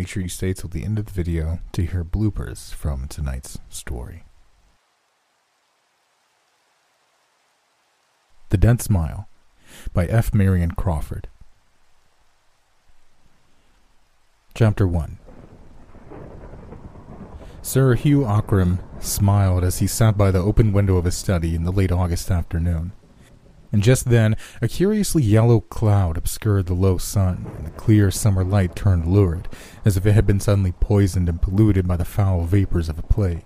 Make sure you stay till the end of the video to hear bloopers from tonight's story. The Dead Smile by F. Marion Crawford. Chapter 1 Sir Hugh Ockram smiled as he sat by the open window of his study in the late August afternoon and just then a curiously yellow cloud obscured the low sun, and the clear summer light turned lurid, as if it had been suddenly poisoned and polluted by the foul vapors of a plague.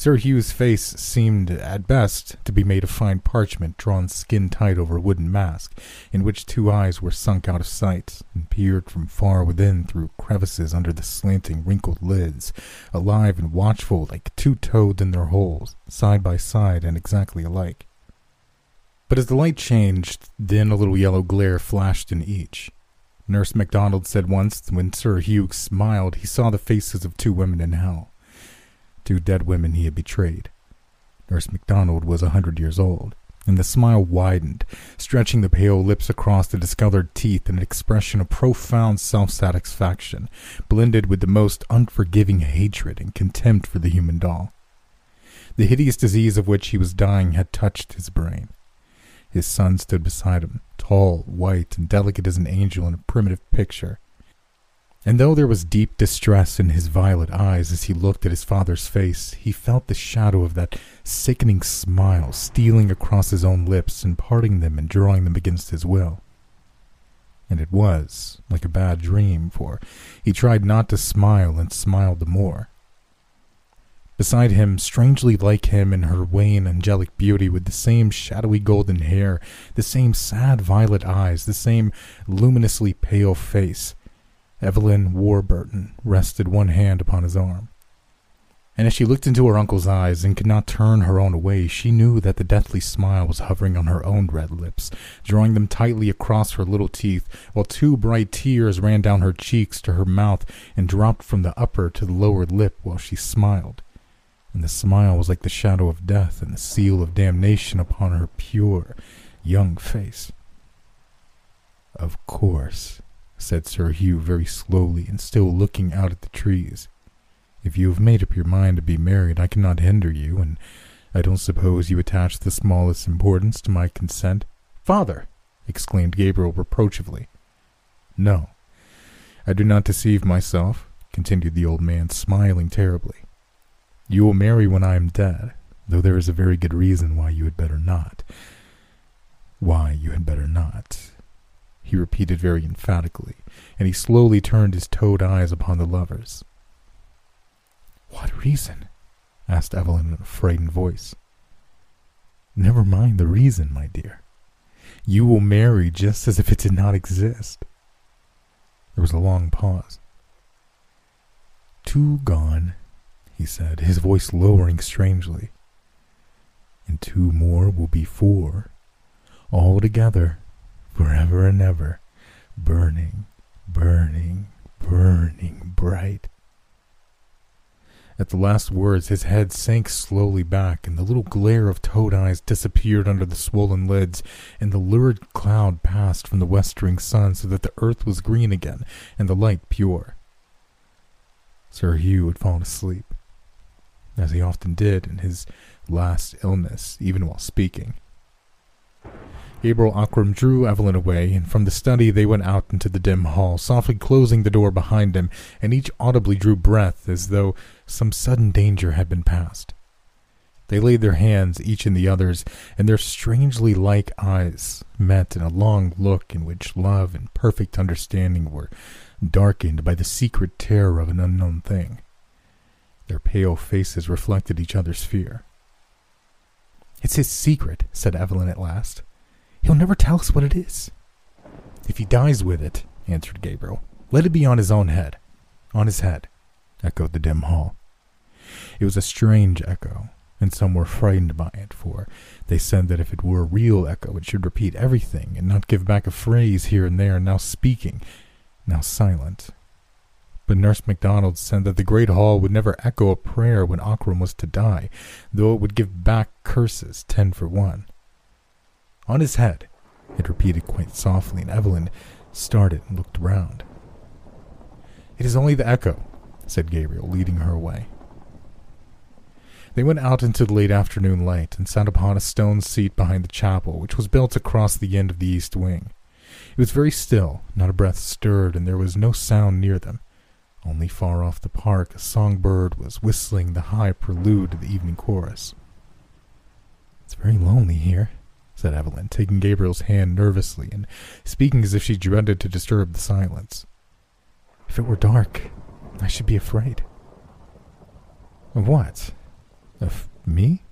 Sir Hugh's face seemed, at best, to be made of fine parchment drawn skin tight over a wooden mask, in which two eyes were sunk out of sight, and peered from far within through crevices under the slanting, wrinkled lids, alive and watchful like two toads in their holes, side by side and exactly alike. But as the light changed, then a little yellow glare flashed in each. Nurse MacDonald said once, when Sir Hugh smiled, he saw the faces of two women in hell. Two dead women he had betrayed. Nurse MacDonald was a hundred years old, and the smile widened, stretching the pale lips across the discolored teeth in an expression of profound self satisfaction, blended with the most unforgiving hatred and contempt for the human doll. The hideous disease of which he was dying had touched his brain. His son stood beside him, tall, white, and delicate as an angel in a primitive picture. And though there was deep distress in his violet eyes as he looked at his father's face, he felt the shadow of that sickening smile stealing across his own lips and parting them and drawing them against his will. And it was like a bad dream, for he tried not to smile and smiled the more. Beside him, strangely like him in her wan angelic beauty, with the same shadowy golden hair, the same sad violet eyes, the same luminously pale face, Evelyn Warburton rested one hand upon his arm. And as she looked into her uncle's eyes and could not turn her own away, she knew that the deathly smile was hovering on her own red lips, drawing them tightly across her little teeth, while two bright tears ran down her cheeks to her mouth and dropped from the upper to the lower lip while she smiled and the smile was like the shadow of death and the seal of damnation upon her pure, young face. Of course, said Sir Hugh very slowly and still looking out at the trees. If you have made up your mind to be married, I cannot hinder you, and I don't suppose you attach the smallest importance to my consent. Father! exclaimed Gabriel reproachfully. No, I do not deceive myself, continued the old man, smiling terribly. You will marry when I am dead, though there is a very good reason why you had better not. Why you had better not, he repeated very emphatically, and he slowly turned his toad eyes upon the lovers. What reason? asked Evelyn in a frightened voice. Never mind the reason, my dear. You will marry just as if it did not exist. There was a long pause. Two gone, he said, his voice lowering strangely. And two more will be four, all together, forever and ever, burning, burning, burning bright. At the last words, his head sank slowly back, and the little glare of toad eyes disappeared under the swollen lids, and the lurid cloud passed from the westering sun so that the earth was green again and the light pure. Sir Hugh had fallen asleep as he often did in his last illness, even while speaking. Gabriel Ockram drew Evelyn away, and from the study they went out into the dim hall, softly closing the door behind them, and each audibly drew breath as though some sudden danger had been passed. They laid their hands each in the other's, and their strangely like eyes met in a long look in which love and perfect understanding were darkened by the secret terror of an unknown thing. Their pale faces reflected each other's fear. It's his secret, said Evelyn at last. He'll never tell us what it is. If he dies with it, answered Gabriel, let it be on his own head. On his head, echoed the dim hall. It was a strange echo, and some were frightened by it, for they said that if it were a real echo, it should repeat everything and not give back a phrase here and there, now speaking, now silent. But Nurse MacDonald said that the great hall would never echo a prayer when Ockram was to die, though it would give back curses ten for one. On his head, it repeated quite softly, and Evelyn started and looked round. It is only the echo, said Gabriel, leading her away. They went out into the late afternoon light and sat upon a stone seat behind the chapel, which was built across the end of the east wing. It was very still, not a breath stirred, and there was no sound near them. Only far off the park, a songbird was whistling the high prelude of the evening chorus. It's very lonely here, said Evelyn, taking Gabriel's hand nervously and speaking as if she dreaded to disturb the silence. If it were dark, I should be afraid. Of what? Of me?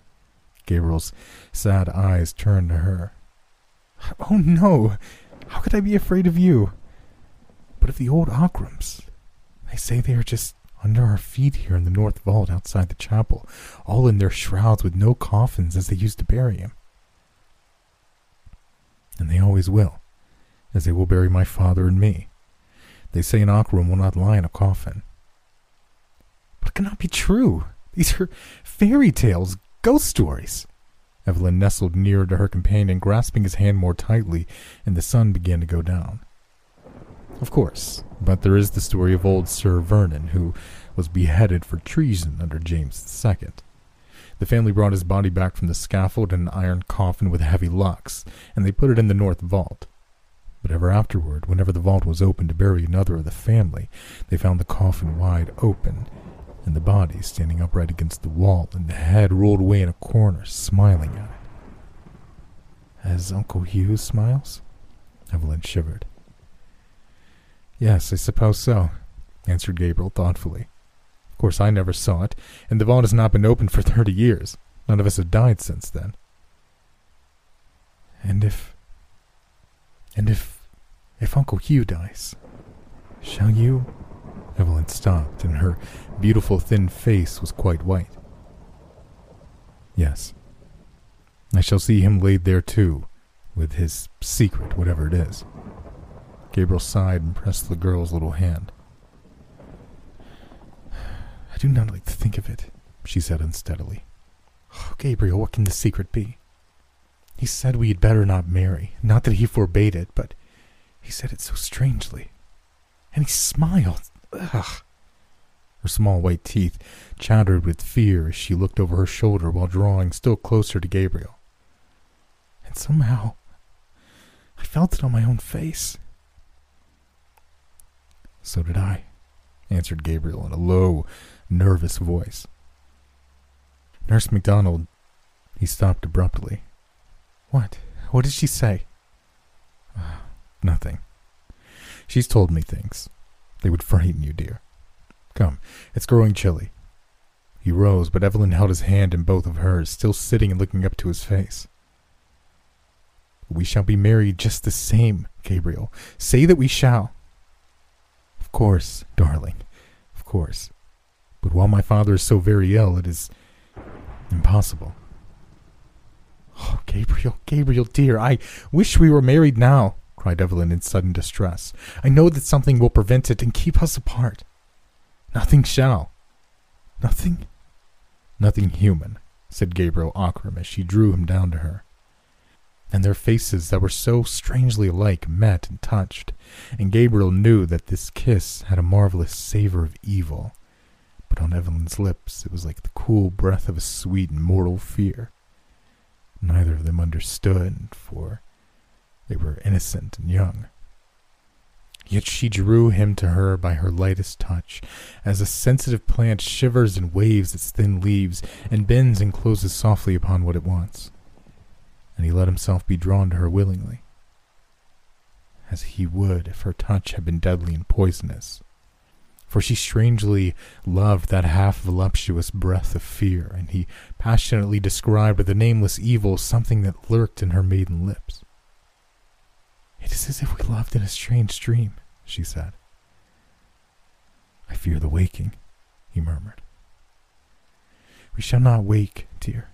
Gabriel's sad eyes turned to her. Oh no! How could I be afraid of you? But of the old Ockrams. They say they are just under our feet here in the north vault outside the chapel, all in their shrouds with no coffins as they used to bury him. And they always will, as they will bury my father and me. They say an Ockram will not lie in a coffin. But it cannot be true. These are fairy tales, ghost stories. Evelyn nestled nearer to her companion, grasping his hand more tightly, and the sun began to go down. Of course, but there is the story of old Sir Vernon, who was beheaded for treason under James II. The family brought his body back from the scaffold in an iron coffin with heavy locks, and they put it in the north vault. But ever afterward, whenever the vault was opened to bury another of the family, they found the coffin wide open, and the body standing upright against the wall, and the head rolled away in a corner, smiling at it. As Uncle Hugh smiles? Evelyn shivered. Yes, I suppose so, answered Gabriel thoughtfully. Of course, I never saw it, and the vault has not been opened for thirty years. None of us have died since then. And if. And if. If Uncle Hugh dies, shall you. Evelyn stopped, and her beautiful thin face was quite white. Yes. I shall see him laid there too, with his secret, whatever it is. Gabriel sighed and pressed the girl's little hand. I do not like to think of it, she said unsteadily. Oh, Gabriel, what can the secret be? He said we had better not marry. Not that he forbade it, but he said it so strangely. And he smiled. Ugh. Her small white teeth chattered with fear as she looked over her shoulder while drawing still closer to Gabriel. And somehow, I felt it on my own face. So did I, answered Gabriel in a low, nervous voice. Nurse MacDonald. He stopped abruptly. What? What did she say? Uh, nothing. She's told me things. They would frighten you, dear. Come, it's growing chilly. He rose, but Evelyn held his hand in both of hers, still sitting and looking up to his face. We shall be married just the same, Gabriel. Say that we shall. Of course, darling. Of course. But while my father is so very ill, it is impossible. Oh, Gabriel, Gabriel, dear, I wish we were married now, cried Evelyn in sudden distress. I know that something will prevent it and keep us apart. Nothing shall. Nothing? Nothing human, said Gabriel Ockram as she drew him down to her. And their faces that were so strangely alike met and touched, and Gabriel knew that this kiss had a marvelous savor of evil but on Evelyn's lips it was like the cool breath of a sweet and mortal fear. Neither of them understood, for they were innocent and young. Yet she drew him to her by her lightest touch, as a sensitive plant shivers and waves its thin leaves, and bends and closes softly upon what it wants. And he let himself be drawn to her willingly, as he would if her touch had been deadly and poisonous for she strangely loved that half voluptuous breath of fear, and he passionately described with a nameless evil something that lurked in her maiden lips. It is as if we loved in a strange dream, she said. I fear the waking, he murmured. We shall not wake, dear.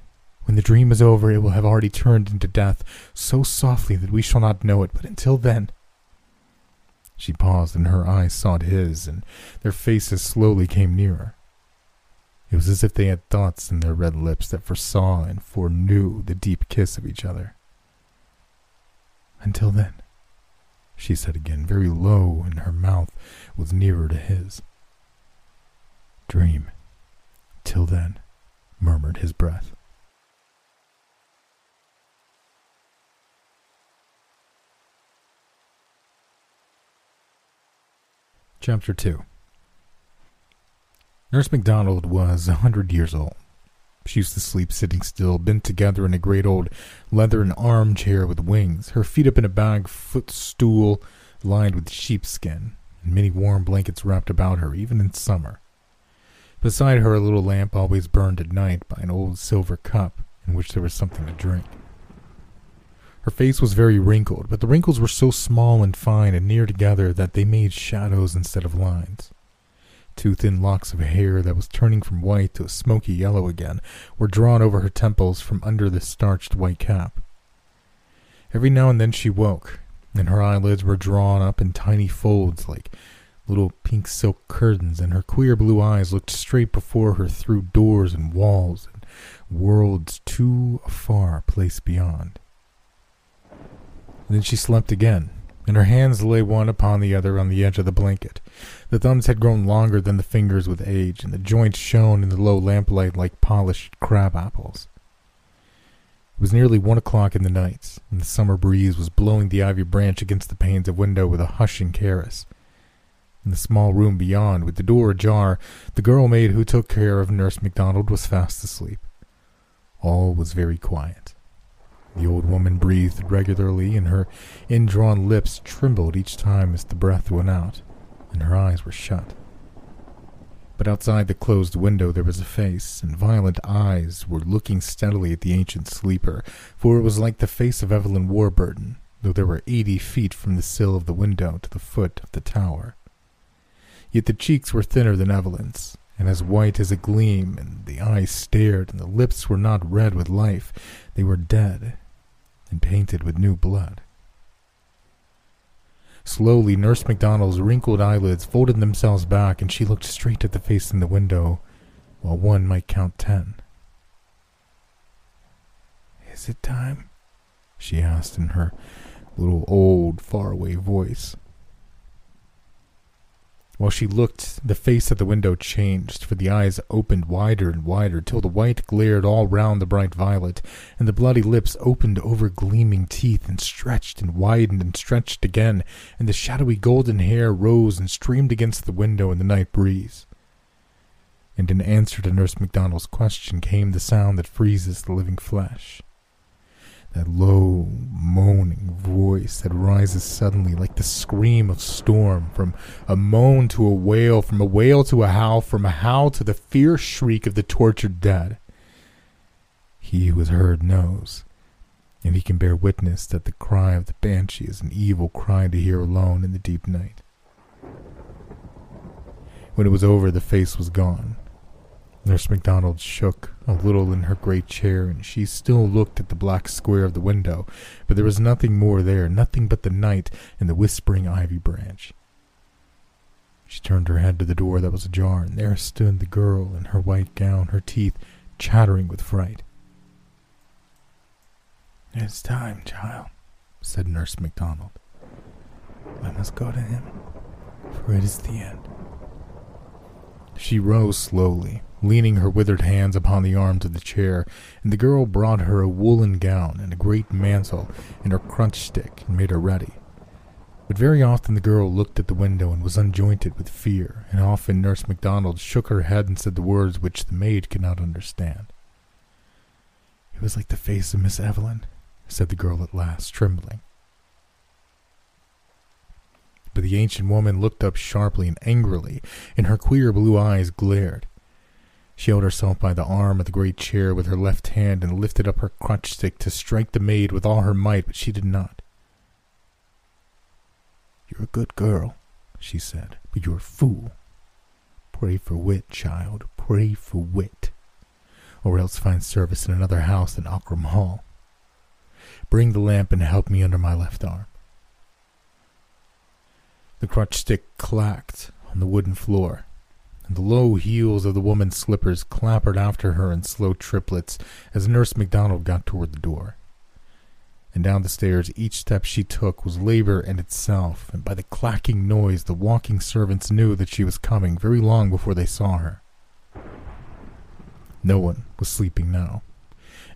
When the dream is over, it will have already turned into death, so softly that we shall not know it, but until then. She paused, and her eyes sought his, and their faces slowly came nearer. It was as if they had thoughts in their red lips that foresaw and foreknew the deep kiss of each other. Until then, she said again, very low, and her mouth was nearer to his. Dream. Till then, murmured his breath. Chapter 2 Nurse MacDonald was a hundred years old. She used to sleep sitting still, bent together in a great old leathern armchair with wings, her feet up in a bag footstool lined with sheepskin, and many warm blankets wrapped about her, even in summer. Beside her, a little lamp always burned at night by an old silver cup in which there was something to drink. Her face was very wrinkled, but the wrinkles were so small and fine and near together that they made shadows instead of lines. Two thin locks of hair that was turning from white to a smoky yellow again were drawn over her temples from under the starched white cap. Every now and then she woke, and her eyelids were drawn up in tiny folds like little pink silk curtains, and her queer blue eyes looked straight before her through doors and walls and worlds too far placed beyond. Then she slept again, and her hands lay one upon the other on the edge of the blanket. The thumbs had grown longer than the fingers with age, and the joints shone in the low lamplight like polished crab apples. It was nearly one o'clock in the night, and the summer breeze was blowing the ivy branch against the panes of window with a hushing caress. In the small room beyond, with the door ajar, the girl maid who took care of Nurse MacDonald was fast asleep. All was very quiet. The old woman breathed regularly, and her indrawn lips trembled each time as the breath went out, and her eyes were shut. But outside the closed window there was a face, and violent eyes were looking steadily at the ancient sleeper, for it was like the face of Evelyn Warburton, though there were eighty feet from the sill of the window to the foot of the tower. Yet the cheeks were thinner than Evelyn's, and as white as a gleam, and the eyes stared, and the lips were not red with life, they were dead, and painted with new blood. Slowly, Nurse MacDonald's wrinkled eyelids folded themselves back, and she looked straight at the face in the window, while one might count ten. Is it time? she asked in her little old, faraway voice. While she looked, the face at the window changed, for the eyes opened wider and wider, till the white glared all round the bright violet, and the bloody lips opened over gleaming teeth, and stretched and widened and stretched again, and the shadowy golden hair rose and streamed against the window in the night breeze. And in answer to Nurse MacDonald's question came the sound that freezes the living flesh that low, moaning voice that rises suddenly like the scream of storm, from a moan to a wail, from a wail to a howl, from a howl to the fierce shriek of the tortured dead. He who has heard knows, and he can bear witness that the cry of the banshee is an evil cry to hear alone in the deep night. When it was over, the face was gone, Nurse MacDonald shook a little in her great chair, and she still looked at the black square of the window, but there was nothing more there, nothing but the night and the whispering ivy branch. She turned her head to the door that was ajar, and there stood the girl in her white gown, her teeth chattering with fright. It's time, child, said Nurse MacDonald. Let us go to him, for it is the end. She rose slowly, leaning her withered hands upon the arms of the chair, and the girl brought her a woolen gown and a great mantle and her crutch stick and made her ready. But very often the girl looked at the window and was unjointed with fear, and often Nurse MacDonald shook her head and said the words which the maid could not understand. It was like the face of Miss Evelyn, said the girl at last, trembling. But the ancient woman looked up sharply and angrily, and her queer blue eyes glared. She held herself by the arm of the great chair with her left hand and lifted up her crutch stick to strike the maid with all her might, but she did not. You're a good girl, she said, but you're a fool. Pray for wit, child, pray for wit, or else find service in another house than Ockram Hall. Bring the lamp and help me under my left arm. The crutch stick clacked on the wooden floor, the low heels of the woman's slippers clappered after her in slow triplets as Nurse MacDonald got toward the door. And down the stairs each step she took was labor in itself, and by the clacking noise the walking servants knew that she was coming very long before they saw her. No one was sleeping now,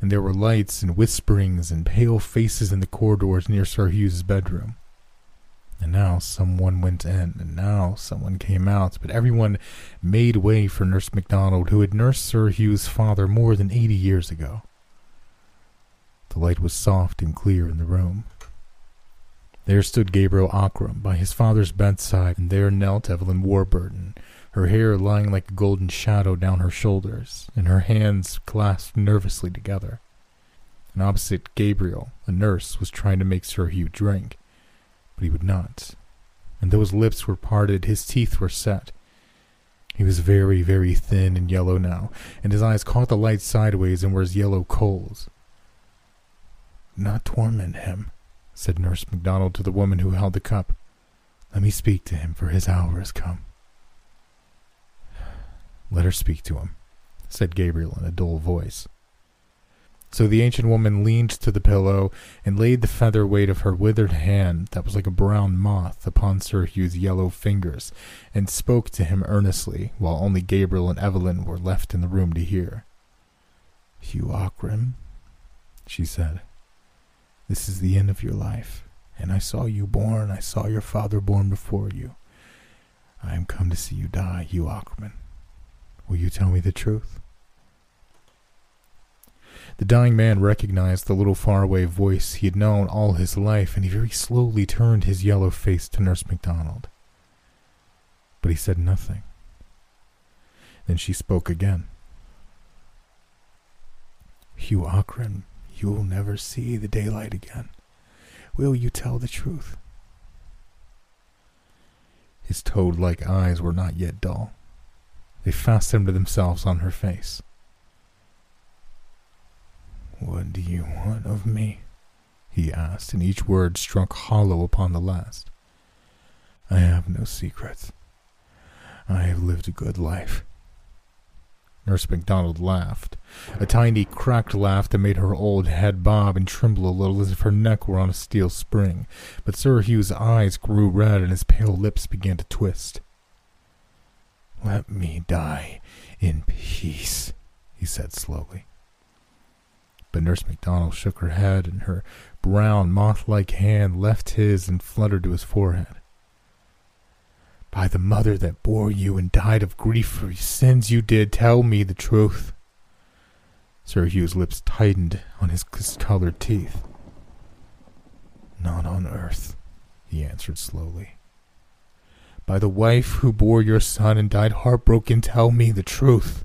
and there were lights and whisperings and pale faces in the corridors near Sir Hugh's bedroom. And now someone went in, and now someone came out, but everyone made way for Nurse MacDonald, who had nursed Sir Hugh's father more than eighty years ago. The light was soft and clear in the room. There stood Gabriel Ockram by his father's bedside, and there knelt Evelyn Warburton, her hair lying like a golden shadow down her shoulders, and her hands clasped nervously together. And opposite Gabriel, a nurse was trying to make Sir Hugh drink but he would not. And though his lips were parted, his teeth were set. He was very, very thin and yellow now, and his eyes caught the light sideways and were as yellow coals. Not torment him, said Nurse MacDonald to the woman who held the cup. Let me speak to him, for his hour has come. Let her speak to him, said Gabriel in a dull voice. So the ancient woman leaned to the pillow and laid the feather weight of her withered hand, that was like a brown moth, upon Sir Hugh's yellow fingers, and spoke to him earnestly, while only Gabriel and Evelyn were left in the room to hear. Hugh Ockram, she said, this is the end of your life, and I saw you born, I saw your father born before you. I am come to see you die, Hugh Ockram. Will you tell me the truth? The dying man recognized the little faraway voice he had known all his life, and he very slowly turned his yellow face to Nurse MacDonald. But he said nothing. Then she spoke again. Hugh Ockram, you'll never see the daylight again. Will you tell the truth? His toad like eyes were not yet dull. They fastened themselves on her face. What do you want of me? he asked, and each word struck hollow upon the last. I have no secrets. I have lived a good life. Nurse MacDonald laughed, a tiny cracked laugh that made her old head bob and tremble a little as if her neck were on a steel spring. But Sir Hugh's eyes grew red and his pale lips began to twist. Let me die in peace, he said slowly. But Nurse MacDonald shook her head, and her brown, moth like hand left his and fluttered to his forehead. By the mother that bore you and died of grief for sins you did, tell me the truth. Sir Hugh's lips tightened on his colored teeth. Not on earth, he answered slowly. By the wife who bore your son and died heartbroken, tell me the truth.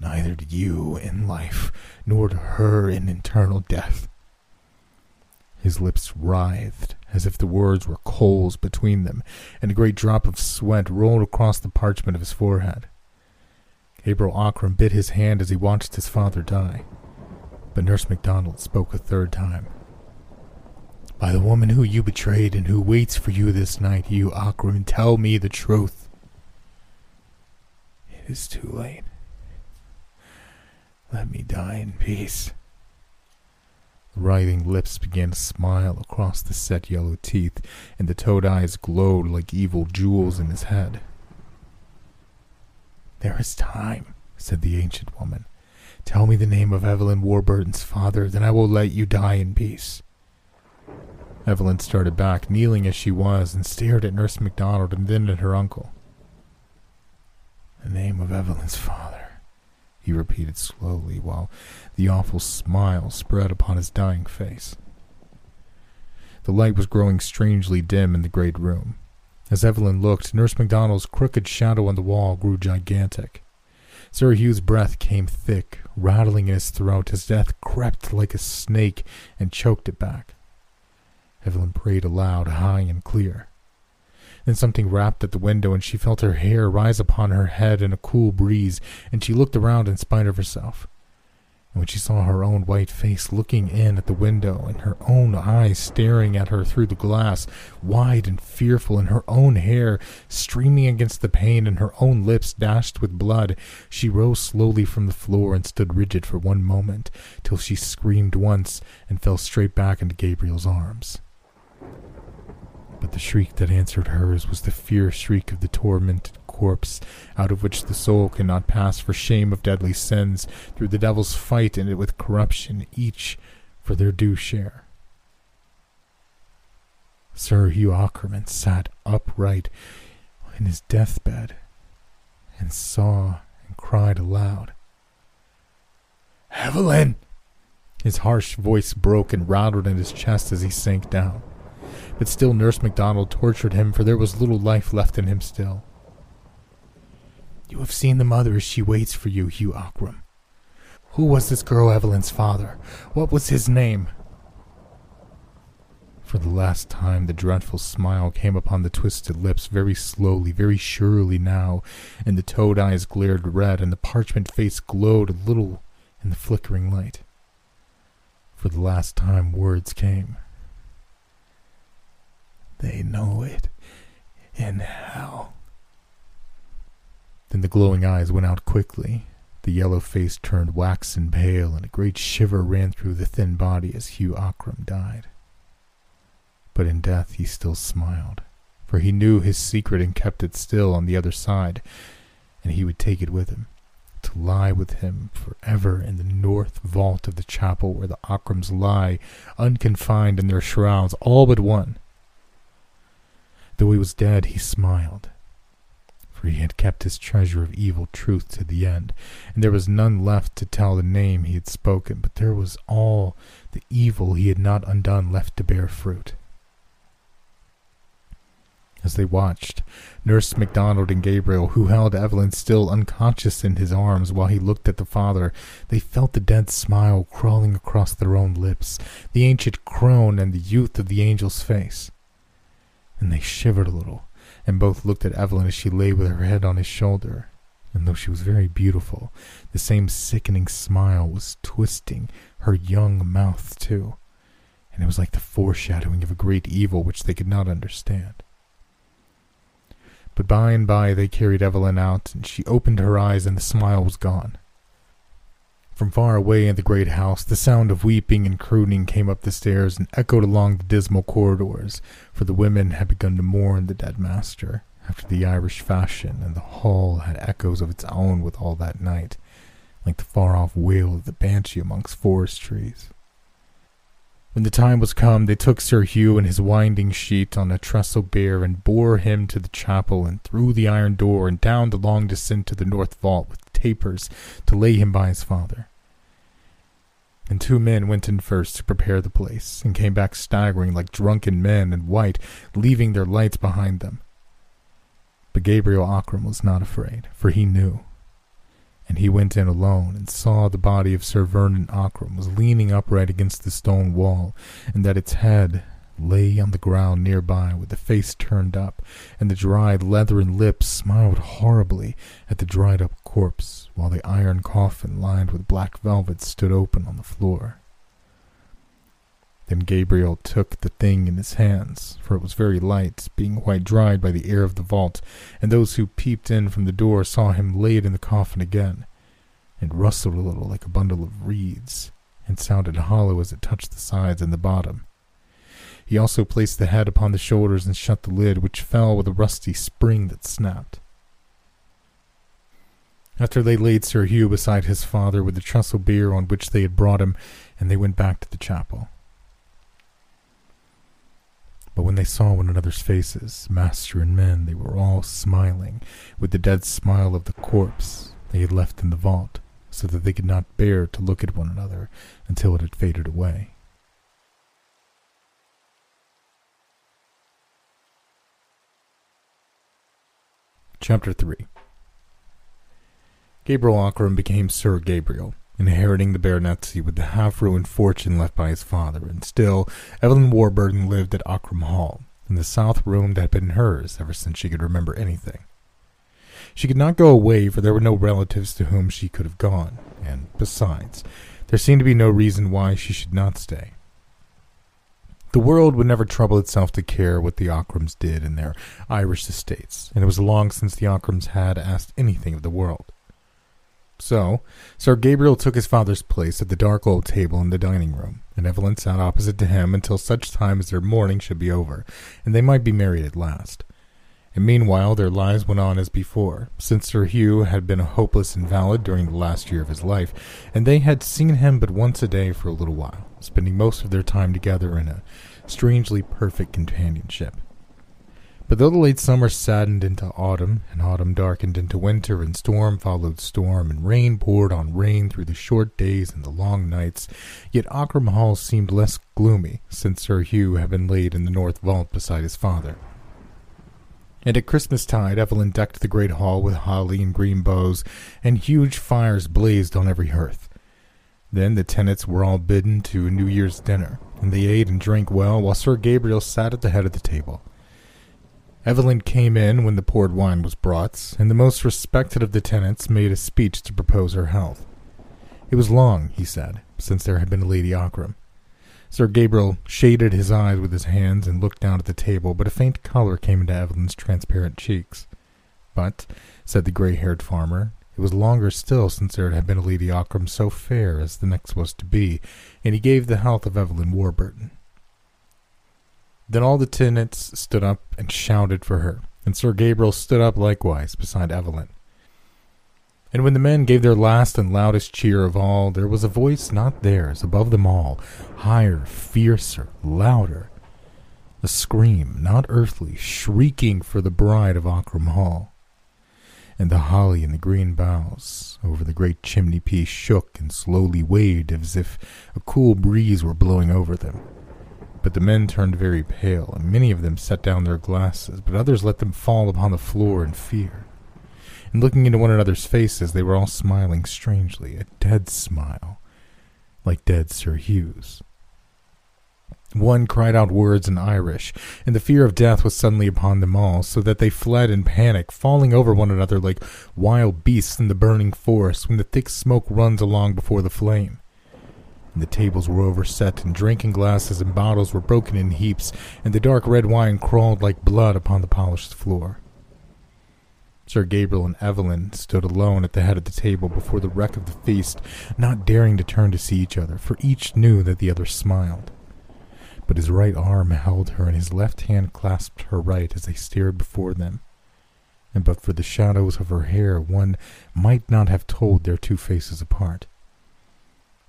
Neither to you in life, nor to her in eternal death. His lips writhed as if the words were coals between them, and a great drop of sweat rolled across the parchment of his forehead. Gabriel Ockram bit his hand as he watched his father die, but Nurse MacDonald spoke a third time. By the woman who you betrayed and who waits for you this night, Hugh Ockram, tell me the truth. It is too late. Let me die in peace. The writhing lips began to smile across the set yellow teeth, and the toad eyes glowed like evil jewels in his head. There is time, said the ancient woman. Tell me the name of Evelyn Warburton's father, then I will let you die in peace. Evelyn started back, kneeling as she was, and stared at Nurse MacDonald and then at her uncle. The name of Evelyn's father he repeated slowly, while the awful smile spread upon his dying face. The light was growing strangely dim in the great room. As Evelyn looked, Nurse MacDonald's crooked shadow on the wall grew gigantic. Sir Hugh's breath came thick, rattling in his throat as death crept like a snake and choked it back. Evelyn prayed aloud, high and clear. Then something rapped at the window, and she felt her hair rise upon her head in a cool breeze, and she looked around in spite of herself and when she saw her own white face looking in at the window and her own eyes staring at her through the glass, wide and fearful, and her own hair streaming against the pane and her own lips dashed with blood, she rose slowly from the floor and stood rigid for one moment, till she screamed once and fell straight back into Gabriel's arms. But the shriek that answered hers was the fierce shriek of the tormented corpse, out of which the soul cannot pass for shame of deadly sins, through the devil's fight in it with corruption, each for their due share. Sir Hugh Ockram sat upright in his deathbed and saw and cried aloud. Evelyn! His harsh voice broke and rattled in his chest as he sank down. But still Nurse MacDonald tortured him, for there was little life left in him still. You have seen the mother as she waits for you, Hugh Ockram. Who was this girl Evelyn's father? What was his name? For the last time, the dreadful smile came upon the twisted lips very slowly, very surely now, and the toad eyes glared red, and the parchment face glowed a little in the flickering light. For the last time, words came. They know it in hell. Then the glowing eyes went out quickly. The yellow face turned waxen pale, and a great shiver ran through the thin body as Hugh Ockram died. But in death he still smiled, for he knew his secret and kept it still on the other side, and he would take it with him, to lie with him forever in the north vault of the chapel where the Ockrams lie, unconfined in their shrouds, all but one. Though he was dead, he smiled, for he had kept his treasure of evil truth to the end, and there was none left to tell the name he had spoken, but there was all the evil he had not undone left to bear fruit. As they watched, Nurse MacDonald and Gabriel, who held Evelyn still unconscious in his arms while he looked at the father, they felt the dead smile crawling across their own lips, the ancient crone and the youth of the angel's face. And they shivered a little and both looked at Evelyn as she lay with her head on his shoulder. And though she was very beautiful, the same sickening smile was twisting her young mouth too, and it was like the foreshadowing of a great evil which they could not understand. But by and by they carried Evelyn out, and she opened her eyes, and the smile was gone. From far away in the great house, the sound of weeping and crooning came up the stairs and echoed along the dismal corridors, for the women had begun to mourn the dead master, after the Irish fashion, and the hall had echoes of its own with all that night, like the far-off wail of the banshee amongst forest trees. When the time was come, they took Sir Hugh and his winding sheet on a trestle bier and bore him to the chapel and through the iron door and down the long descent to the north vault with tapers to lay him by his father and two men went in first to prepare the place, and came back staggering like drunken men in white, leaving their lights behind them. But Gabriel Ockram was not afraid, for he knew. And he went in alone, and saw the body of Sir Vernon Ockram was leaning upright against the stone wall, and that its head lay on the ground near by with the face turned up, and the dried leathern lips smiled horribly at the dried up corpse, while the iron coffin lined with black velvet stood open on the floor. Then Gabriel took the thing in his hands, for it was very light, being quite dried by the air of the vault, and those who peeped in from the door saw him laid in the coffin again. It rustled a little like a bundle of reeds, and sounded hollow as it touched the sides and the bottom. He also placed the head upon the shoulders and shut the lid, which fell with a rusty spring that snapped. After they laid Sir Hugh beside his father with the trestle bier on which they had brought him, and they went back to the chapel. But when they saw one another's faces, master and men, they were all smiling, with the dead smile of the corpse they had left in the vault, so that they could not bear to look at one another until it had faded away. Chapter 3 Gabriel Ockram became Sir Gabriel, inheriting the baronetcy with the half-ruined fortune left by his father, and still Evelyn Warburton lived at Ockram Hall, in the south room that had been hers ever since she could remember anything. She could not go away, for there were no relatives to whom she could have gone, and besides, there seemed to be no reason why she should not stay. The world would never trouble itself to care what the Ockrams did in their Irish estates, and it was long since the Ockrams had asked anything of the world. So, Sir Gabriel took his father's place at the dark old table in the dining room, and Evelyn sat opposite to him until such time as their mourning should be over, and they might be married at last. And meanwhile their lives went on as before, since Sir Hugh had been a hopeless invalid during the last year of his life, and they had seen him but once a day for a little while, spending most of their time together in a strangely perfect companionship. But though the late summer saddened into autumn, and autumn darkened into winter, and storm followed storm, and rain poured on rain through the short days and the long nights, yet Ockram Hall seemed less gloomy since Sir Hugh had been laid in the north vault beside his father. And at Christmastide, Evelyn decked the great hall with holly and green boughs, and huge fires blazed on every hearth. Then the tenants were all bidden to a New Year's dinner, and they ate and drank well while Sir Gabriel sat at the head of the table. Evelyn came in when the poured wine was brought, and the most respected of the tenants made a speech to propose her health. It was long, he said, since there had been a Lady Ockram. Sir Gabriel shaded his eyes with his hands and looked down at the table, but a faint color came into Evelyn's transparent cheeks. But, said the gray-haired farmer, it was longer still since there had been a Lady Ockram so fair as the next was to be, and he gave the health of Evelyn Warburton. Then all the tenants stood up and shouted for her, and Sir Gabriel stood up likewise beside Evelyn. And when the men gave their last and loudest cheer of all, there was a voice not theirs, above them all, higher, fiercer, louder. A scream, not earthly, shrieking for the bride of Ockram Hall. And the holly and the green boughs over the great chimney piece shook and slowly waved as if a cool breeze were blowing over them. But the men turned very pale, and many of them set down their glasses, but others let them fall upon the floor in fear and looking into one another's faces, they were all smiling strangely, a dead smile, like dead Sir Hugh's. One cried out words in Irish, and the fear of death was suddenly upon them all, so that they fled in panic, falling over one another like wild beasts in the burning forest when the thick smoke runs along before the flame. And the tables were overset, and drinking glasses and bottles were broken in heaps, and the dark red wine crawled like blood upon the polished floor. Sir Gabriel and Evelyn stood alone at the head of the table before the wreck of the feast, not daring to turn to see each other, for each knew that the other smiled. But his right arm held her, and his left hand clasped her right as they stared before them. And but for the shadows of her hair, one might not have told their two faces apart.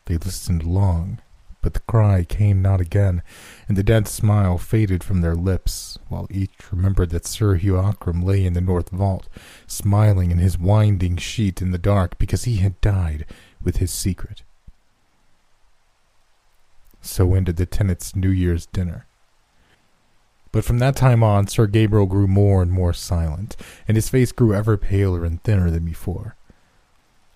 They listened long, but the cry came not again, and the dead smile faded from their lips, while each remembered that Sir Hugh Ockram lay in the north vault, smiling in his winding sheet in the dark, because he had died with his secret. So ended the tenants' New Year's dinner. But from that time on, Sir Gabriel grew more and more silent, and his face grew ever paler and thinner than before.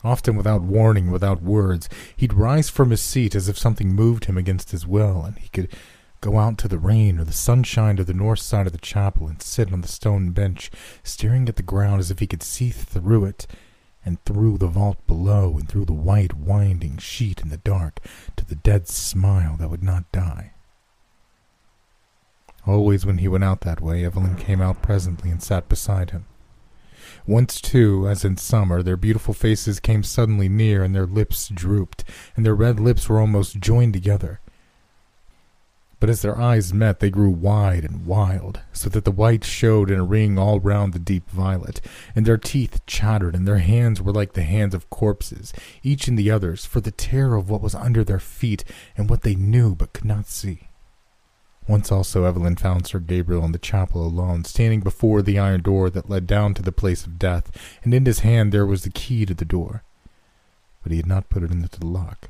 Often without warning, without words, he'd rise from his seat as if something moved him against his will, and he could go out to the rain or the sunshine to the north side of the chapel and sit on the stone bench, staring at the ground as if he could see through it, and through the vault below, and through the white winding sheet in the dark, to the dead smile that would not die. Always when he went out that way, Evelyn came out presently and sat beside him. Once, too, as in summer, their beautiful faces came suddenly near, and their lips drooped, and their red lips were almost joined together. But as their eyes met, they grew wide and wild, so that the white showed in a ring all round the deep violet, and their teeth chattered, and their hands were like the hands of corpses, each in the other's, for the terror of what was under their feet, and what they knew but could not see. Once also Evelyn found Sir Gabriel in the chapel alone, standing before the iron door that led down to the place of death, and in his hand there was the key to the door. But he had not put it into the lock.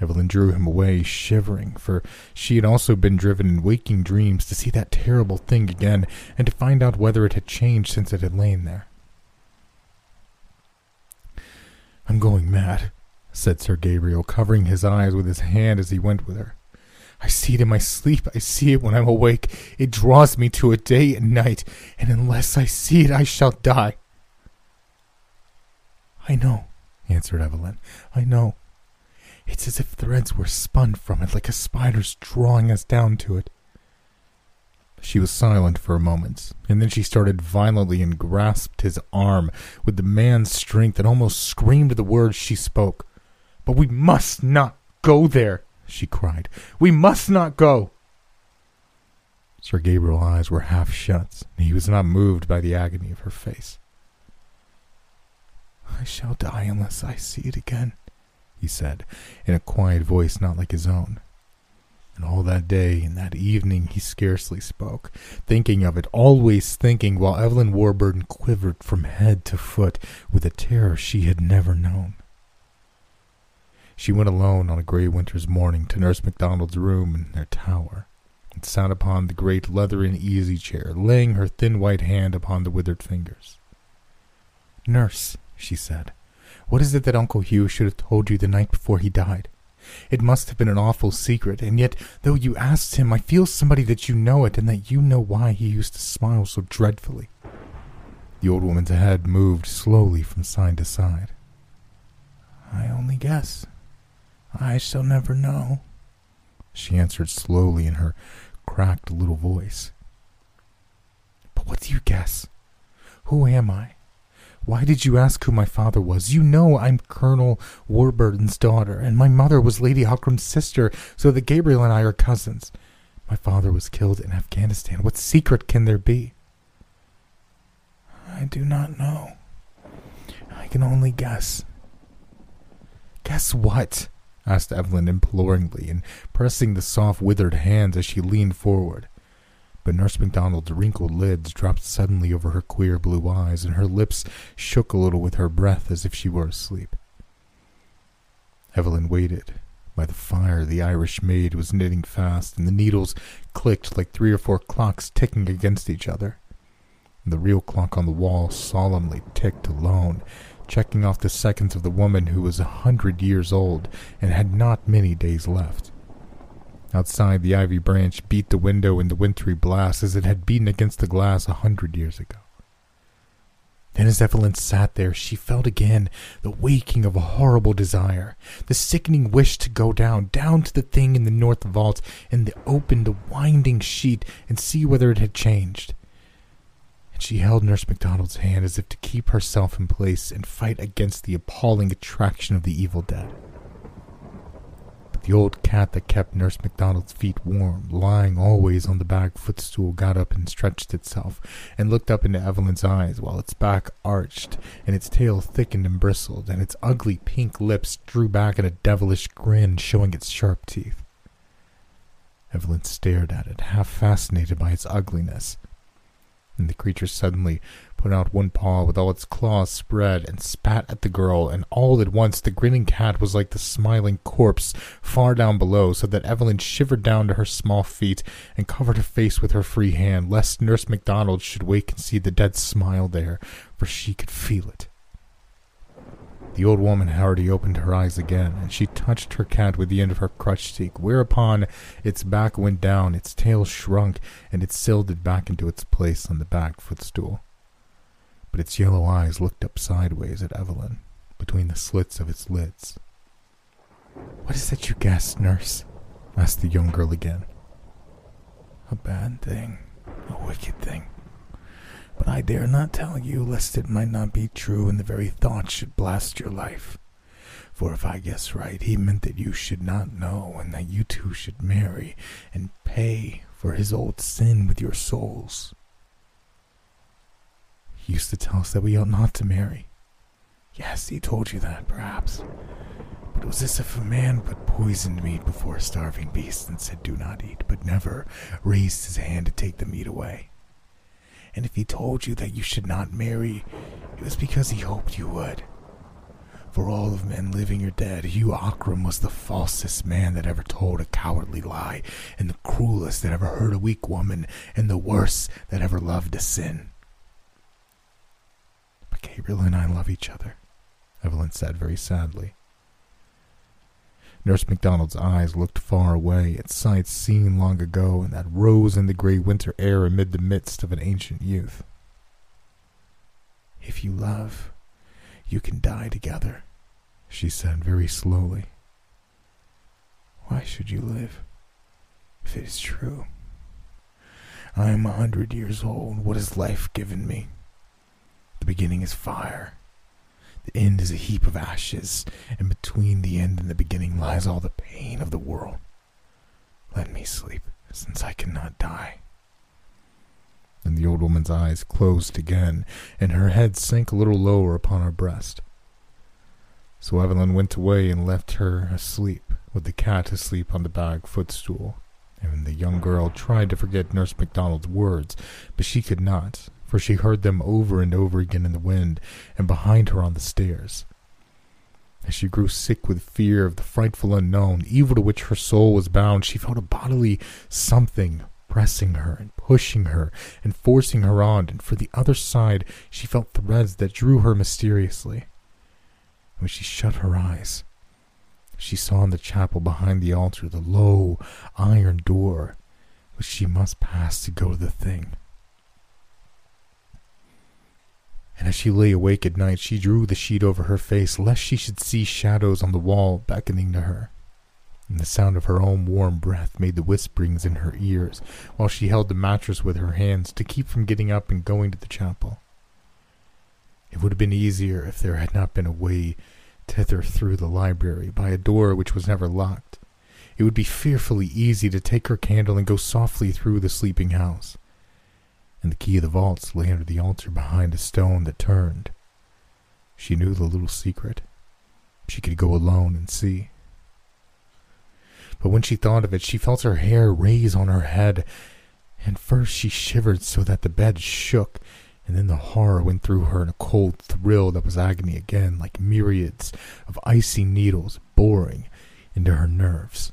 Evelyn drew him away, shivering, for she had also been driven in waking dreams to see that terrible thing again, and to find out whether it had changed since it had lain there. I'm going mad, said Sir Gabriel, covering his eyes with his hand as he went with her. I see it in my sleep. I see it when I'm awake. It draws me to it day and night, and unless I see it, I shall die. I know, answered Evelyn. I know. It's as if threads were spun from it, like a spider's drawing us down to it. She was silent for a moment, and then she started violently and grasped his arm with the man's strength and almost screamed the words she spoke. But we must not go there, she cried. We must not go. Sir Gabriel's eyes were half shut, and he was not moved by the agony of her face. I shall die unless I see it again, he said, in a quiet voice not like his own. And all that day and that evening he scarcely spoke, thinking of it, always thinking, while Evelyn Warburton quivered from head to foot with a terror she had never known. She went alone on a grey winter's morning to Nurse MacDonald's room in their tower, and sat upon the great leathern easy chair, laying her thin white hand upon the withered fingers. Nurse, she said, what is it that Uncle Hugh should have told you the night before he died? It must have been an awful secret, and yet, though you asked him, I feel somebody that you know it, and that you know why he used to smile so dreadfully. The old woman's head moved slowly from side to side. I only guess. I shall never know, she answered slowly in her cracked little voice. But what do you guess? Who am I? Why did you ask who my father was? You know I'm Colonel Warburton's daughter, and my mother was Lady Ockram's sister, so that Gabriel and I are cousins. My father was killed in Afghanistan. What secret can there be? I do not know. I can only guess. Guess what? Asked Evelyn imploringly, and pressing the soft, withered hands as she leaned forward but Nurse MacDonald's wrinkled lids dropped suddenly over her queer blue eyes, and her lips shook a little with her breath as if she were asleep. Evelyn waited. By the fire, the Irish maid was knitting fast, and the needles clicked like three or four clocks ticking against each other. The real clock on the wall solemnly ticked alone, checking off the seconds of the woman who was a hundred years old and had not many days left. Outside, the ivy branch beat the window in the wintry blast as it had beaten against the glass a hundred years ago. Then, as Evelyn sat there, she felt again the waking of a horrible desire, the sickening wish to go down, down to the thing in the north vault, and open the winding sheet and see whether it had changed. And she held Nurse MacDonald's hand as if to keep herself in place and fight against the appalling attraction of the evil dead. The old cat that kept Nurse MacDonald's feet warm, lying always on the back footstool, got up and stretched itself, and looked up into Evelyn's eyes, while its back arched, and its tail thickened and bristled, and its ugly pink lips drew back in a devilish grin, showing its sharp teeth. Evelyn stared at it, half fascinated by its ugliness, and the creature suddenly put out one paw with all its claws spread and spat at the girl, and all at once the grinning cat was like the smiling corpse far down below, so that Evelyn shivered down to her small feet and covered her face with her free hand, lest Nurse MacDonald should wake and see the dead smile there, for she could feel it. The old woman had already opened her eyes again, and she touched her cat with the end of her crutch stick, whereupon its back went down, its tail shrunk, and it silted back into its place on the back footstool but its yellow eyes looked up sideways at Evelyn between the slits of its lids. What is that you guessed, nurse? asked the young girl again. A bad thing, a wicked thing. But I dare not tell you, lest it might not be true and the very thought should blast your life. For if I guess right, he meant that you should not know, and that you two should marry and pay for his old sin with your souls. He used to tell us that we ought not to marry. Yes, he told you that, perhaps. But it was as if a man put poisoned meat before a starving beast and said, Do not eat, but never raised his hand to take the meat away. And if he told you that you should not marry, it was because he hoped you would. For all of men living or dead, Hugh Ockram was the falsest man that ever told a cowardly lie, and the cruelest that ever hurt a weak woman, and the worst that ever loved a sin. But Gabriel and I love each other, Evelyn said very sadly. Nurse MacDonald's eyes looked far away at sights seen long ago and that rose in the gray winter air amid the midst of an ancient youth. If you love, you can die together, she said very slowly. Why should you live if it is true? I am a hundred years old. What has life given me? The beginning is fire. The end is a heap of ashes, and between the end and the beginning lies all the pain of the world. Let me sleep, since I cannot die. And the old woman's eyes closed again, and her head sank a little lower upon her breast. So Evelyn went away and left her asleep, with the cat asleep on the bag footstool. And the young girl tried to forget Nurse MacDonald's words, but she could not, for she heard them over and over again in the wind and behind her on the stairs. As she grew sick with fear of the frightful unknown, evil to which her soul was bound, she felt a bodily something pressing her and pushing her and forcing her on, and for the other side she felt threads that drew her mysteriously. When she shut her eyes, she saw in the chapel behind the altar the low iron door which she must pass to go to the thing. And as she lay awake at night, she drew the sheet over her face lest she should see shadows on the wall beckoning to her. And the sound of her own warm breath made the whisperings in her ears while she held the mattress with her hands to keep from getting up and going to the chapel. It would have been easier if there had not been a way thither through the library by a door which was never locked. It would be fearfully easy to take her candle and go softly through the sleeping house and the key of the vaults lay under the altar behind a stone that turned. She knew the little secret. She could go alone and see. But when she thought of it, she felt her hair raise on her head, and first she shivered so that the bed shook, and then the horror went through her in a cold thrill that was agony again, like myriads of icy needles boring into her nerves.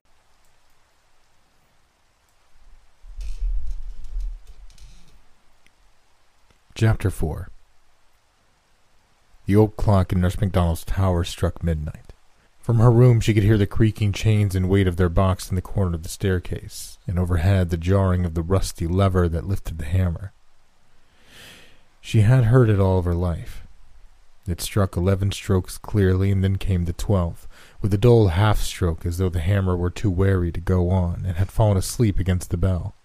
Chapter 4 The old clock in Nurse MacDonald's tower struck midnight. From her room she could hear the creaking chains and weight of their box in the corner of the staircase, and overhead the jarring of the rusty lever that lifted the hammer. She had heard it all of her life. It struck eleven strokes clearly, and then came the twelfth, with a dull half stroke as though the hammer were too weary to go on, and had fallen asleep against the bell.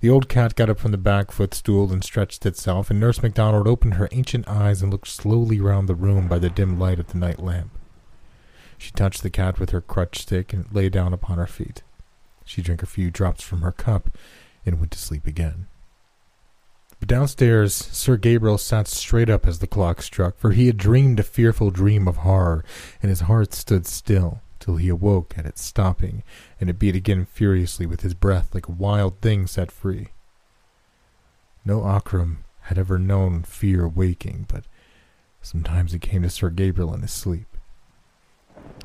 The old cat got up from the back footstool and stretched itself, and Nurse MacDonald opened her ancient eyes and looked slowly round the room by the dim light of the night lamp. She touched the cat with her crutch stick and it lay down upon her feet. She drank a few drops from her cup and went to sleep again. But downstairs, Sir Gabriel sat straight up as the clock struck, for he had dreamed a fearful dream of horror, and his heart stood still till he awoke at its stopping, and it beat again furiously with his breath like a wild thing set free. No Ockram had ever known fear waking, but sometimes it came to Sir Gabriel in his sleep.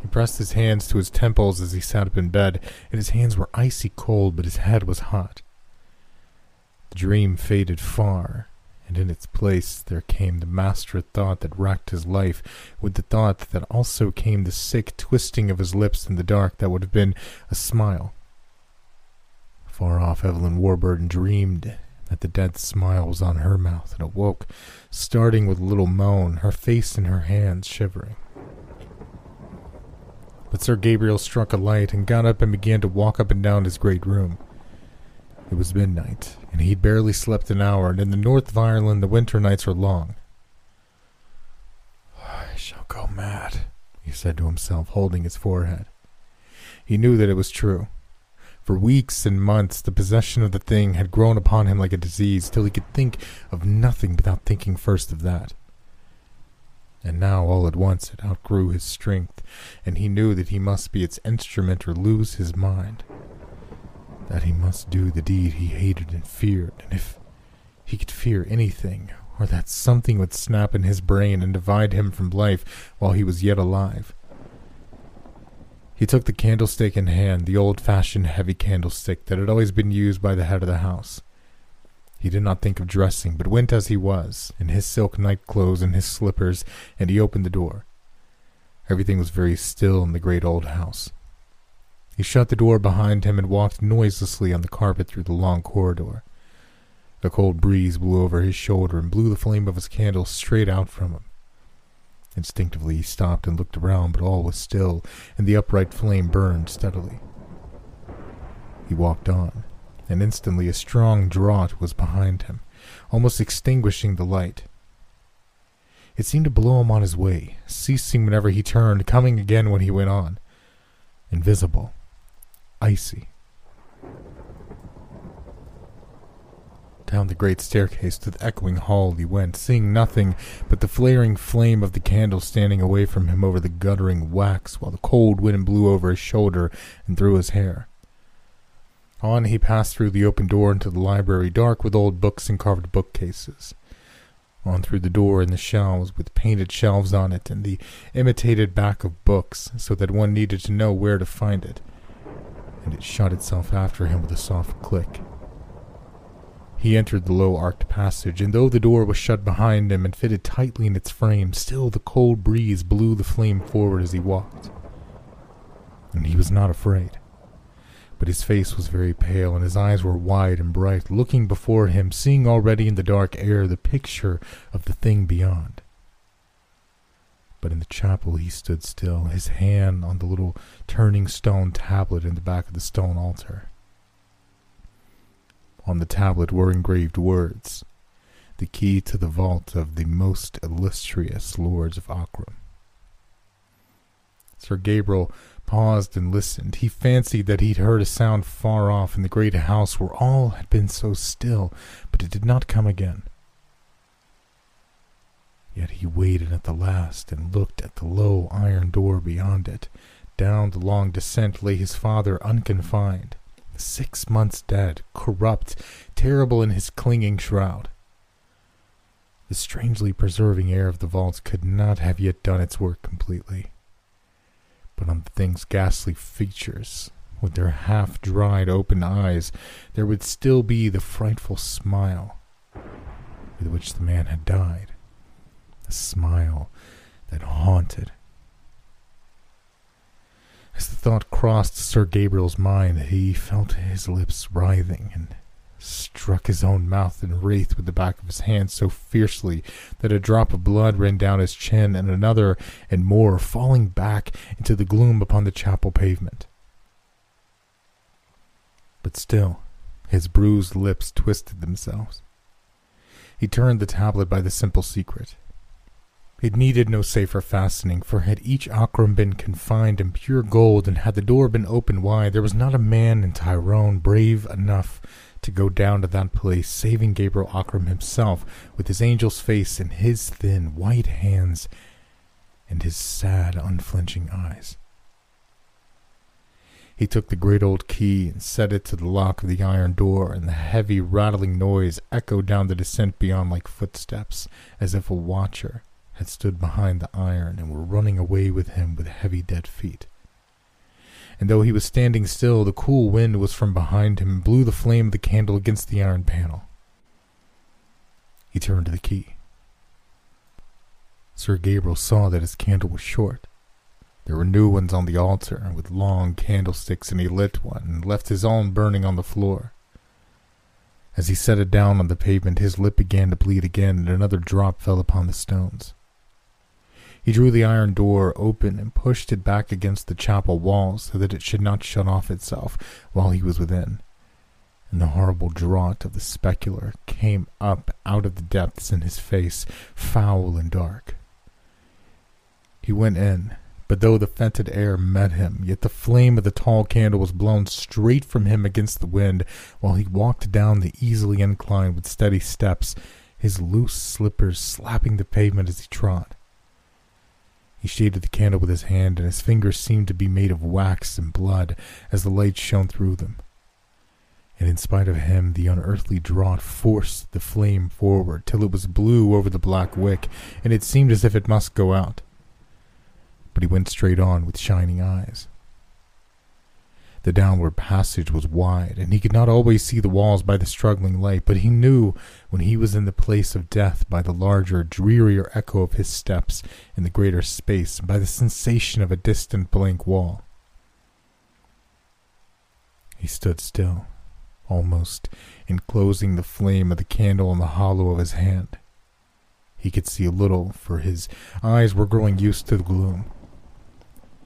He pressed his hands to his temples as he sat up in bed, and his hands were icy cold, but his head was hot. The dream faded far, and in its place there came the master thought that racked his life, with the thought that also came the sick twisting of his lips in the dark that would have been a smile. Far off, Evelyn Warburton dreamed that the dead smile was on her mouth, and awoke, starting with a little moan, her face in her hands shivering. But Sir Gabriel struck a light and got up and began to walk up and down his great room. It was midnight, and he'd barely slept an hour, and in the north of Ireland the winter nights are long. I shall go mad, he said to himself, holding his forehead. He knew that it was true, For weeks and months, the possession of the thing had grown upon him like a disease, till he could think of nothing without thinking first of that. And now, all at once, it outgrew his strength, and he knew that he must be its instrument or lose his mind. That he must do the deed he hated and feared, and if he could fear anything, or that something would snap in his brain and divide him from life while he was yet alive. He took the candlestick in hand, the old fashioned heavy candlestick that had always been used by the head of the house. He did not think of dressing, but went as he was, in his silk night clothes and his slippers, and he opened the door. Everything was very still in the great old house. He shut the door behind him and walked noiselessly on the carpet through the long corridor. A cold breeze blew over his shoulder and blew the flame of his candle straight out from him. Instinctively he stopped and looked around, but all was still, and the upright flame burned steadily. He walked on, and instantly a strong draught was behind him, almost extinguishing the light. It seemed to blow him on his way, ceasing whenever he turned, coming again when he went on. Invisible, icy, Down the great staircase to the echoing hall he went, seeing nothing but the flaring flame of the candle standing away from him over the guttering wax, while the cold wind blew over his shoulder and through his hair. On he passed through the open door into the library, dark with old books and carved bookcases. On through the door and the shelves with painted shelves on it and the imitated back of books, so that one needed to know where to find it. And it shut itself after him with a soft click. He entered the low arched passage, and though the door was shut behind him and fitted tightly in its frame, still the cold breeze blew the flame forward as he walked. And he was not afraid. But his face was very pale, and his eyes were wide and bright, looking before him, seeing already in the dark air the picture of the thing beyond. But in the chapel he stood still, his hand on the little turning stone tablet in the back of the stone altar. On the tablet were engraved words, the key to the vault of the most illustrious lords of Ockram. Sir Gabriel paused and listened. He fancied that he'd heard a sound far off in the great house where all had been so still, but it did not come again. Yet he waited at the last and looked at the low iron door beyond it. Down the long descent lay his father unconfined, six months dead, corrupt, terrible in his clinging shroud. The strangely preserving air of the vaults could not have yet done its work completely. But on the thing's ghastly features, with their half dried open eyes, there would still be the frightful smile with which the man had died. Smile that haunted as the thought crossed Sir Gabriel's mind, he felt his lips writhing and struck his own mouth and wreathed with the back of his hand so fiercely that a drop of blood ran down his chin and another and more, falling back into the gloom upon the chapel pavement. But still, his bruised lips twisted themselves. He turned the tablet by the simple secret. It needed no safer fastening, for had each Ockram been confined in pure gold, and had the door been opened wide, there was not a man in Tyrone brave enough to go down to that place, saving Gabriel Ockram himself, with his angel's face and his thin, white hands, and his sad, unflinching eyes. He took the great old key and set it to the lock of the iron door, and the heavy, rattling noise echoed down the descent beyond like footsteps, as if a watcher had stood behind the iron and were running away with him with heavy dead feet. And though he was standing still, the cool wind was from behind him and blew the flame of the candle against the iron panel. He turned to the key. Sir Gabriel saw that his candle was short. There were new ones on the altar with long candlesticks, and he lit one and left his own burning on the floor. As he set it down on the pavement, his lip began to bleed again, and another drop fell upon the stones. He drew the iron door open and pushed it back against the chapel wall so that it should not shut off itself while he was within. And the horrible draught of the sepulchre came up out of the depths in his face, foul and dark. He went in, But though the fetid air met him, yet the flame of the tall candle was blown straight from him against the wind, while he walked down the easily inclined with steady steps, his loose slippers slapping the pavement as he trod. He shaded the candle with his hand, and his fingers seemed to be made of wax and blood as the light shone through them. And in spite of him, the unearthly draught forced the flame forward till it was blue over the black wick, and it seemed as if it must go out. But he went straight on with shining eyes. The downward passage was wide, and he could not always see the walls by the struggling light, but he knew when he was in the place of death by the larger, drearier echo of his steps in the greater space, and by the sensation of a distant blank wall. He stood still, almost enclosing the flame of the candle in the hollow of his hand. He could see a little, for his eyes were growing used to the gloom.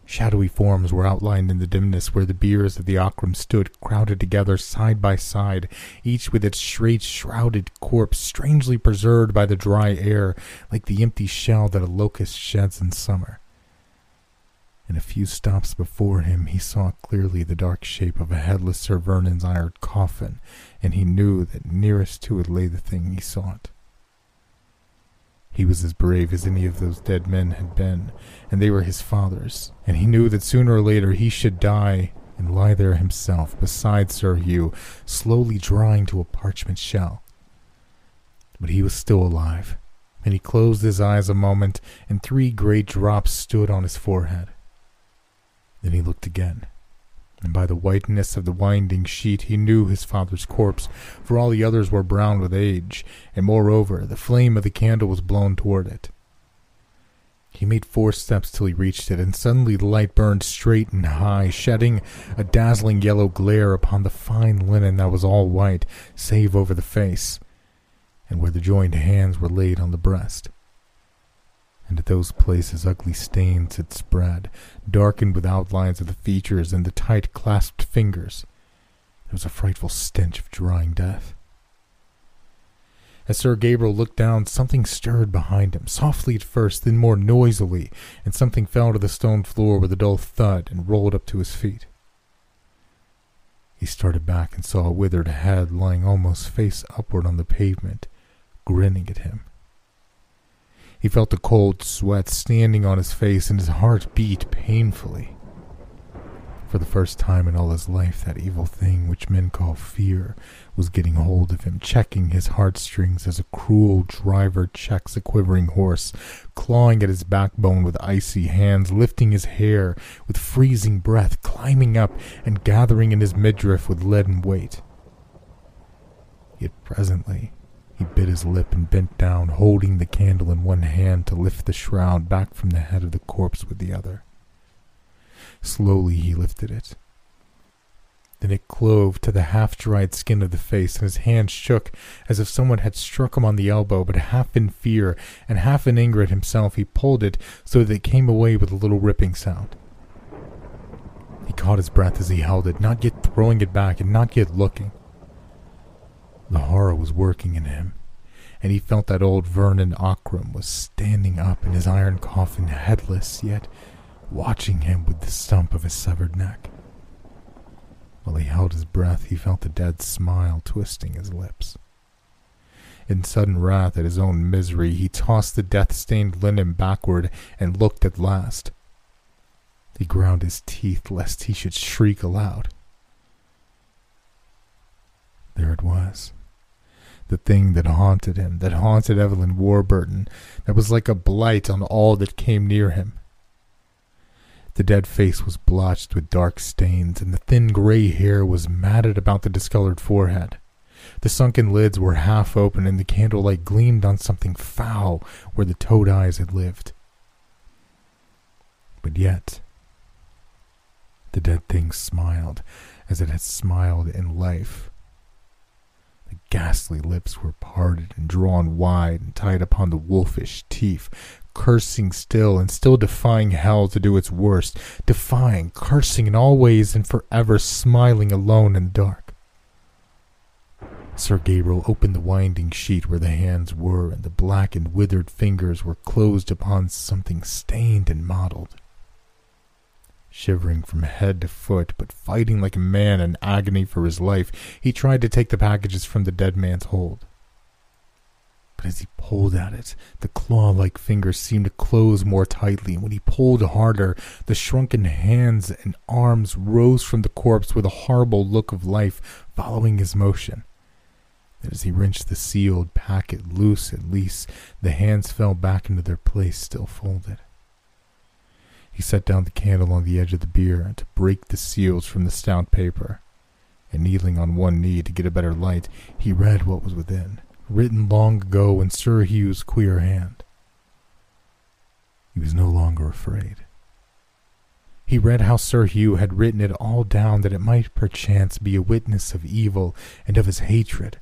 Shadowy forms were outlined in the dimness where the biers of the Ockram stood crowded together side by side, each with its straight shrouded corpse strangely preserved by the dry air, like the empty shell that a locust sheds in summer. In a few stops before him, he saw clearly the dark shape of a headless Sir Vernon's iron coffin, and he knew that nearest to it lay the thing he sought. He was as brave as any of those dead men had been, and they were his fathers, and he knew that sooner or later he should die and lie there himself beside Sir Hugh, slowly drying to a parchment shell. But he was still alive, and he closed his eyes a moment, and three great drops stood on his forehead. Then he looked again and by the whiteness of the winding sheet he knew his father's corpse, for all the others were brown with age, and moreover the flame of the candle was blown toward it. He made four steps till he reached it, and suddenly the light burned straight and high, shedding a dazzling yellow glare upon the fine linen that was all white, save over the face, and where the joined hands were laid on the breast and at those places ugly stains had spread, darkened with outlines of the features and the tight clasped fingers. There was a frightful stench of drying death. As Sir Gabriel looked down, something stirred behind him, softly at first, then more noisily, and something fell to the stone floor with a dull thud and rolled up to his feet. He started back and saw a withered head lying almost face upward on the pavement, grinning at him. He felt the cold sweat standing on his face and his heart beat painfully. For the first time in all his life, that evil thing which men call fear was getting hold of him, checking his heartstrings as a cruel driver checks a quivering horse, clawing at his backbone with icy hands, lifting his hair with freezing breath, climbing up and gathering in his midriff with leaden weight. Yet presently, he bit his lip and bent down, holding the candle in one hand to lift the shroud back from the head of the corpse with the other. Slowly he lifted it. Then it clove to the half dried skin of the face, and his hand shook as if someone had struck him on the elbow, but half in fear and half in anger at himself, he pulled it so that it came away with a little ripping sound. He caught his breath as he held it, not yet throwing it back and not yet looking. The horror was working in him, and he felt that old Vernon Ockram was standing up in his iron coffin, headless, yet watching him with the stump of his severed neck. While he held his breath, he felt the dead smile twisting his lips. In sudden wrath at his own misery, he tossed the death stained linen backward and looked at last. He ground his teeth lest he should shriek aloud. There it was. The thing that haunted him, that haunted Evelyn Warburton, that was like a blight on all that came near him. The dead face was blotched with dark stains, and the thin gray hair was matted about the discolored forehead. The sunken lids were half open, and the candlelight gleamed on something foul where the toad eyes had lived. But yet, the dead thing smiled as it had smiled in life. The ghastly lips were parted and drawn wide and tight upon the wolfish teeth, cursing still and still defying hell to do its worst, defying, cursing in all ways and forever smiling alone in the dark. Sir Gabriel opened the winding sheet where the hands were, and the black and withered fingers were closed upon something stained and mottled. Shivering from head to foot, but fighting like a man in agony for his life, he tried to take the packages from the dead man's hold. But as he pulled at it, the claw like fingers seemed to close more tightly, and when he pulled harder, the shrunken hands and arms rose from the corpse with a horrible look of life following his motion. And as he wrenched the sealed packet loose, at least, the hands fell back into their place, still folded. He set down the candle on the edge of the bier to break the seals from the stout paper, and kneeling on one knee to get a better light, he read what was within, written long ago in Sir Hugh's queer hand. He was no longer afraid. He read how Sir Hugh had written it all down that it might perchance be a witness of evil and of his hatred,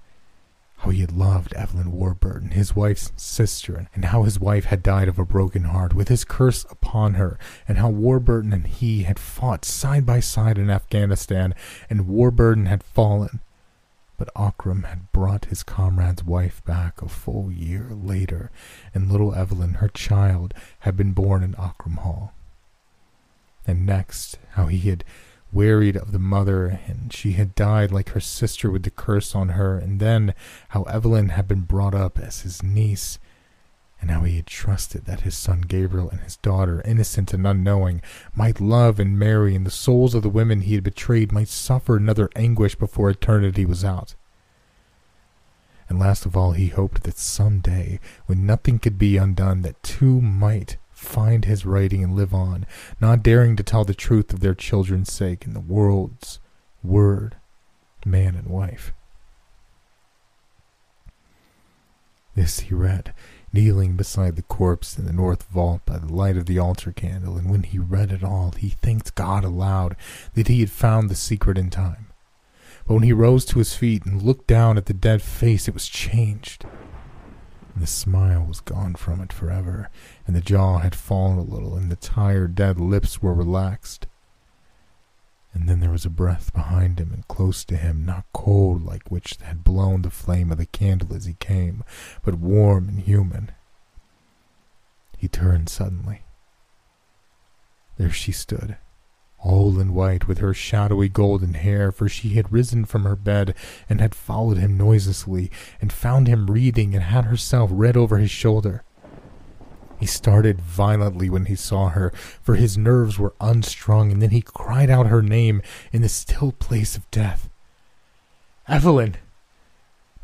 how he had loved Evelyn Warburton, his wife's sister, and how his wife had died of a broken heart, with his curse upon her, and how Warburton and he had fought side by side in Afghanistan, and Warburton had fallen. But Ockram had brought his comrade's wife back a full year later, and little Evelyn, her child, had been born in Ockram Hall. And next, how he had wearied of the mother, and she had died like her sister with the curse on her, and then how Evelyn had been brought up as his niece, and how he had trusted that his son Gabriel and his daughter, innocent and unknowing, might love and marry, and the souls of the women he had betrayed might suffer another anguish before eternity was out. And last of all, he hoped that some day, when nothing could be undone, that two might find his writing and live on, not daring to tell the truth of their children's sake in the world's word, man and wife. This he read, kneeling beside the corpse in the north vault by the light of the altar candle, and when he read it all, he thanked God aloud that he had found the secret in time. But when he rose to his feet and looked down at the dead face, it was changed. And the smile was gone from it forever, and the jaw had fallen a little, and the tired, dead lips were relaxed. And then there was a breath behind him and close to him, not cold like which had blown the flame of the candle as he came, but warm and human. He turned suddenly. There she stood, all in white, with her shadowy golden hair, for she had risen from her bed and had followed him noiselessly, and found him reading, and had herself read over his shoulder. He started violently when he saw her, for his nerves were unstrung, and then he cried out her name in the still place of death. Evelyn!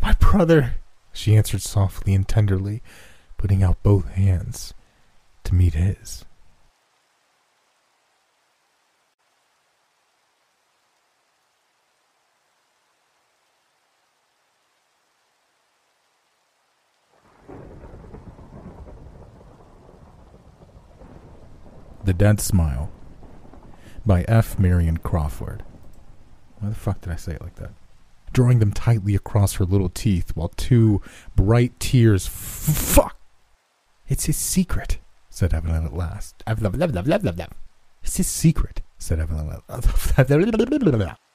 My brother! she answered softly and tenderly, putting out both hands to meet his. The Dead Smile by F. Marion Crawford. Why the fuck did I say it like that? Drawing them tightly across her little teeth while two bright tears. Fuck! It's his secret, said Evelyn at last. It's his secret, said Evelyn.